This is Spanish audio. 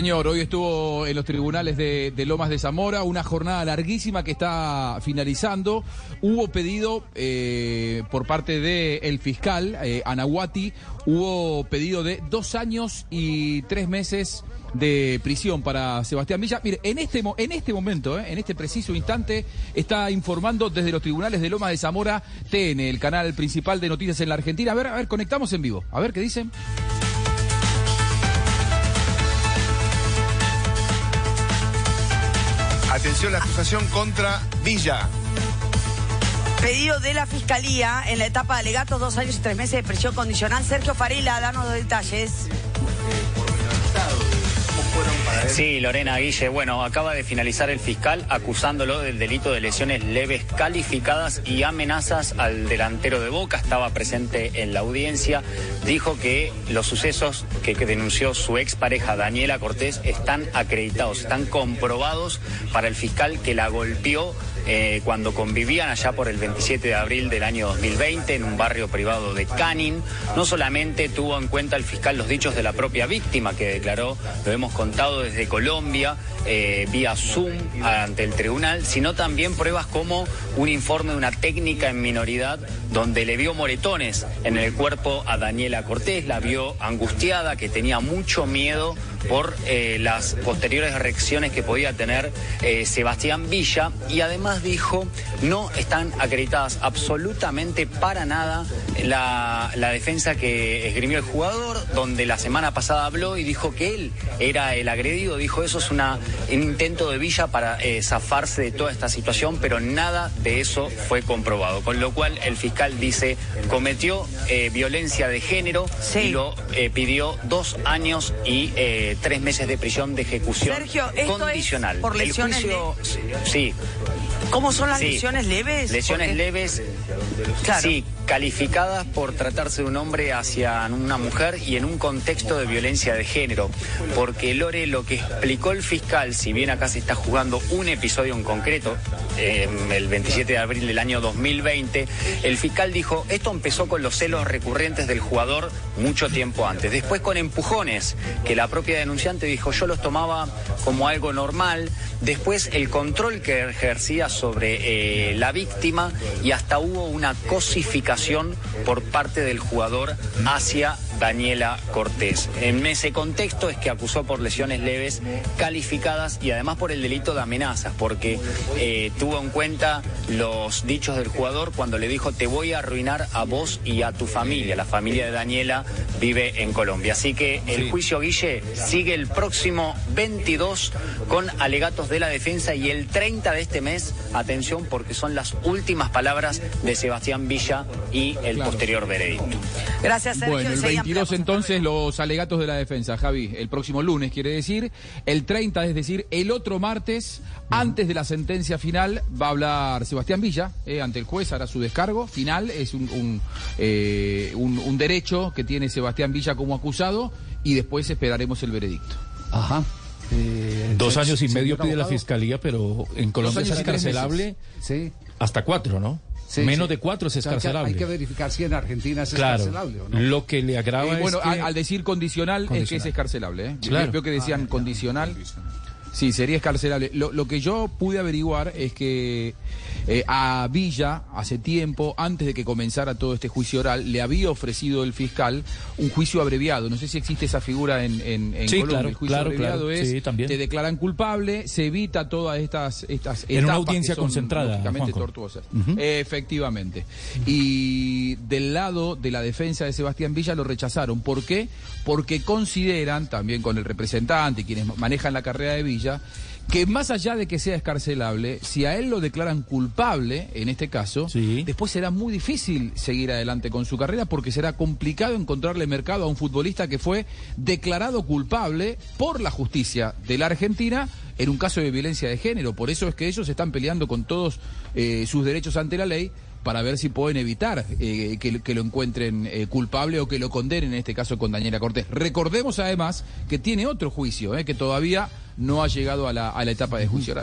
señor, hoy estuvo en los tribunales de, de Lomas de Zamora, una jornada larguísima que está finalizando. Hubo pedido eh, por parte del fiscal, eh, Anahuati, hubo pedido de dos años y tres meses de prisión para Sebastián Villa. Mire, en este, en este momento, eh, en este preciso instante, está informando desde los tribunales de Lomas de Zamora TN, el canal principal de noticias en la Argentina. A ver, a ver, conectamos en vivo. A ver qué dicen. Atención, la acusación contra Villa. Pedido de la Fiscalía en la etapa de alegatos, dos años y tres meses de prisión condicional. Sergio Farela, danos los detalles. Sí, Lorena Guille, bueno, acaba de finalizar el fiscal acusándolo del delito de lesiones leves calificadas y amenazas al delantero de Boca. Estaba presente en la audiencia. Dijo que los sucesos que, denunció su expareja Daniela Cortés están acreditados, están comprobados para el fiscal que la golpeó eh, cuando convivían allá por el 27 de abril del año 2020 en un barrio privado de Canning. No solamente tuvo en cuenta el fiscal los dichos de la propia víctima que declaró, lo hemos contado desde Colombia, eh, vía Zoom ante el tribunal, sino también pruebas como un informe de una técnica en minoridad donde le vio moretones en el cuerpo a Daniela Cortés, la vio angustiada, que tenía mucho miedo por eh, las posteriores reacciones que podía tener eh, Sebastián Villa y además dijo no están acreditadas absolutamente para nada la, la defensa que esgrimió el jugador, donde la semana pasada habló y dijo que él era el agredido, dijo eso es una, un intento de Villa para eh, zafarse de toda esta situación, pero nada de eso fue comprobado, con lo cual el fiscal dice cometió eh, violencia de género Sí. y lo eh, pidió dos años y eh, tres meses de prisión de ejecución Sergio, ¿esto es condicional. por El lesiones juicio- sí, ¿Cómo son las Sí. lesiones leves? lesiones Porque- leves, Claro. sí, calificadas por tratarse de un hombre hacia una mujer y en un contexto de violencia de género. Porque Lore, lo que explicó el fiscal, si bien acá se está jugando un episodio en concreto, eh, el 27 de abril del año 2020, el fiscal dijo, esto empezó con los celos recurrentes del jugador mucho tiempo antes. Después con empujones, que la propia denunciante dijo, yo los tomaba como algo normal. Después el control que ejercía sobre eh, la víctima y hasta hubo una cosificación por parte del jugador hacia Daniela Cortés. En ese contexto es que acusó por lesiones leves calificadas y además por el delito de amenazas, porque eh, tuvo en cuenta los dichos del jugador cuando le dijo te voy a arruinar a vos y a tu familia. La familia de Daniela vive en Colombia. Así que el juicio Guille sigue el próximo 22 con alegatos de la defensa y el 30 de este mes, atención porque son las últimas palabras de Sebastián Villa y el Claro. posterior veredicto. Gracias, Sergio. Bueno, el Enseguida 22 ampliamos. entonces los alegatos de la defensa, Javi. El próximo lunes quiere decir. El 30, es decir, el otro martes, antes de la sentencia final, va a hablar Sebastián Villa eh, ante el juez, hará su descargo final. Es un, un, eh, un- un derecho que tiene Sebastián Villa como acusado y después esperaremos el veredicto. Ajá. Eh, Dos años y medio pide la fiscalía, pero en Colombia es escarcelable Sí. hasta cuatro, ¿no? Sí, Menos sí. de cuatro es O sea, hay que- escarcelable. Hay que verificar si en Argentina es claro. escarcelable o no. Lo que le agrava Eh, es bueno, que- al, decir condicional, es que es Condicional. escarcelable. ¿eh? Claro. Veo que decían condicional. Sí, sería escarcelable. Lo, lo que yo pude averiguar es que eh, a Villa, hace tiempo, antes de que comenzara todo este juicio oral, le había ofrecido el fiscal un juicio abreviado. No sé si existe esa figura en, en, en Sí, Colombia. claro, el juicio claro, abreviado claro. es, Sí, también. te declaran culpable, se evita todas estas, estas En una etapas audiencia que son, concentrada, lógicamente tortuosas. Efectivamente. Y del lado de la defensa de Sebastián Villa lo rechazaron. ¿Por qué? Porque consideran, también con el representante y quienes manejan la carrera de Villa, que más allá de que sea escarcelable, si a él lo declaran culpable, en este caso, Sí. después será muy difícil seguir adelante con su carrera porque será complicado encontrarle mercado a un futbolista que fue declarado culpable por la justicia de la Argentina en un caso de violencia de género. Por eso es que ellos están peleando con todos eh, sus derechos ante la ley para ver si pueden evitar eh, que, lo encuentren eh, culpable o que lo condenen, en este caso con Daniela Cortés. Recordemos además que tiene otro juicio, eh, que todavía no ha llegado a la, a la etapa de juicio.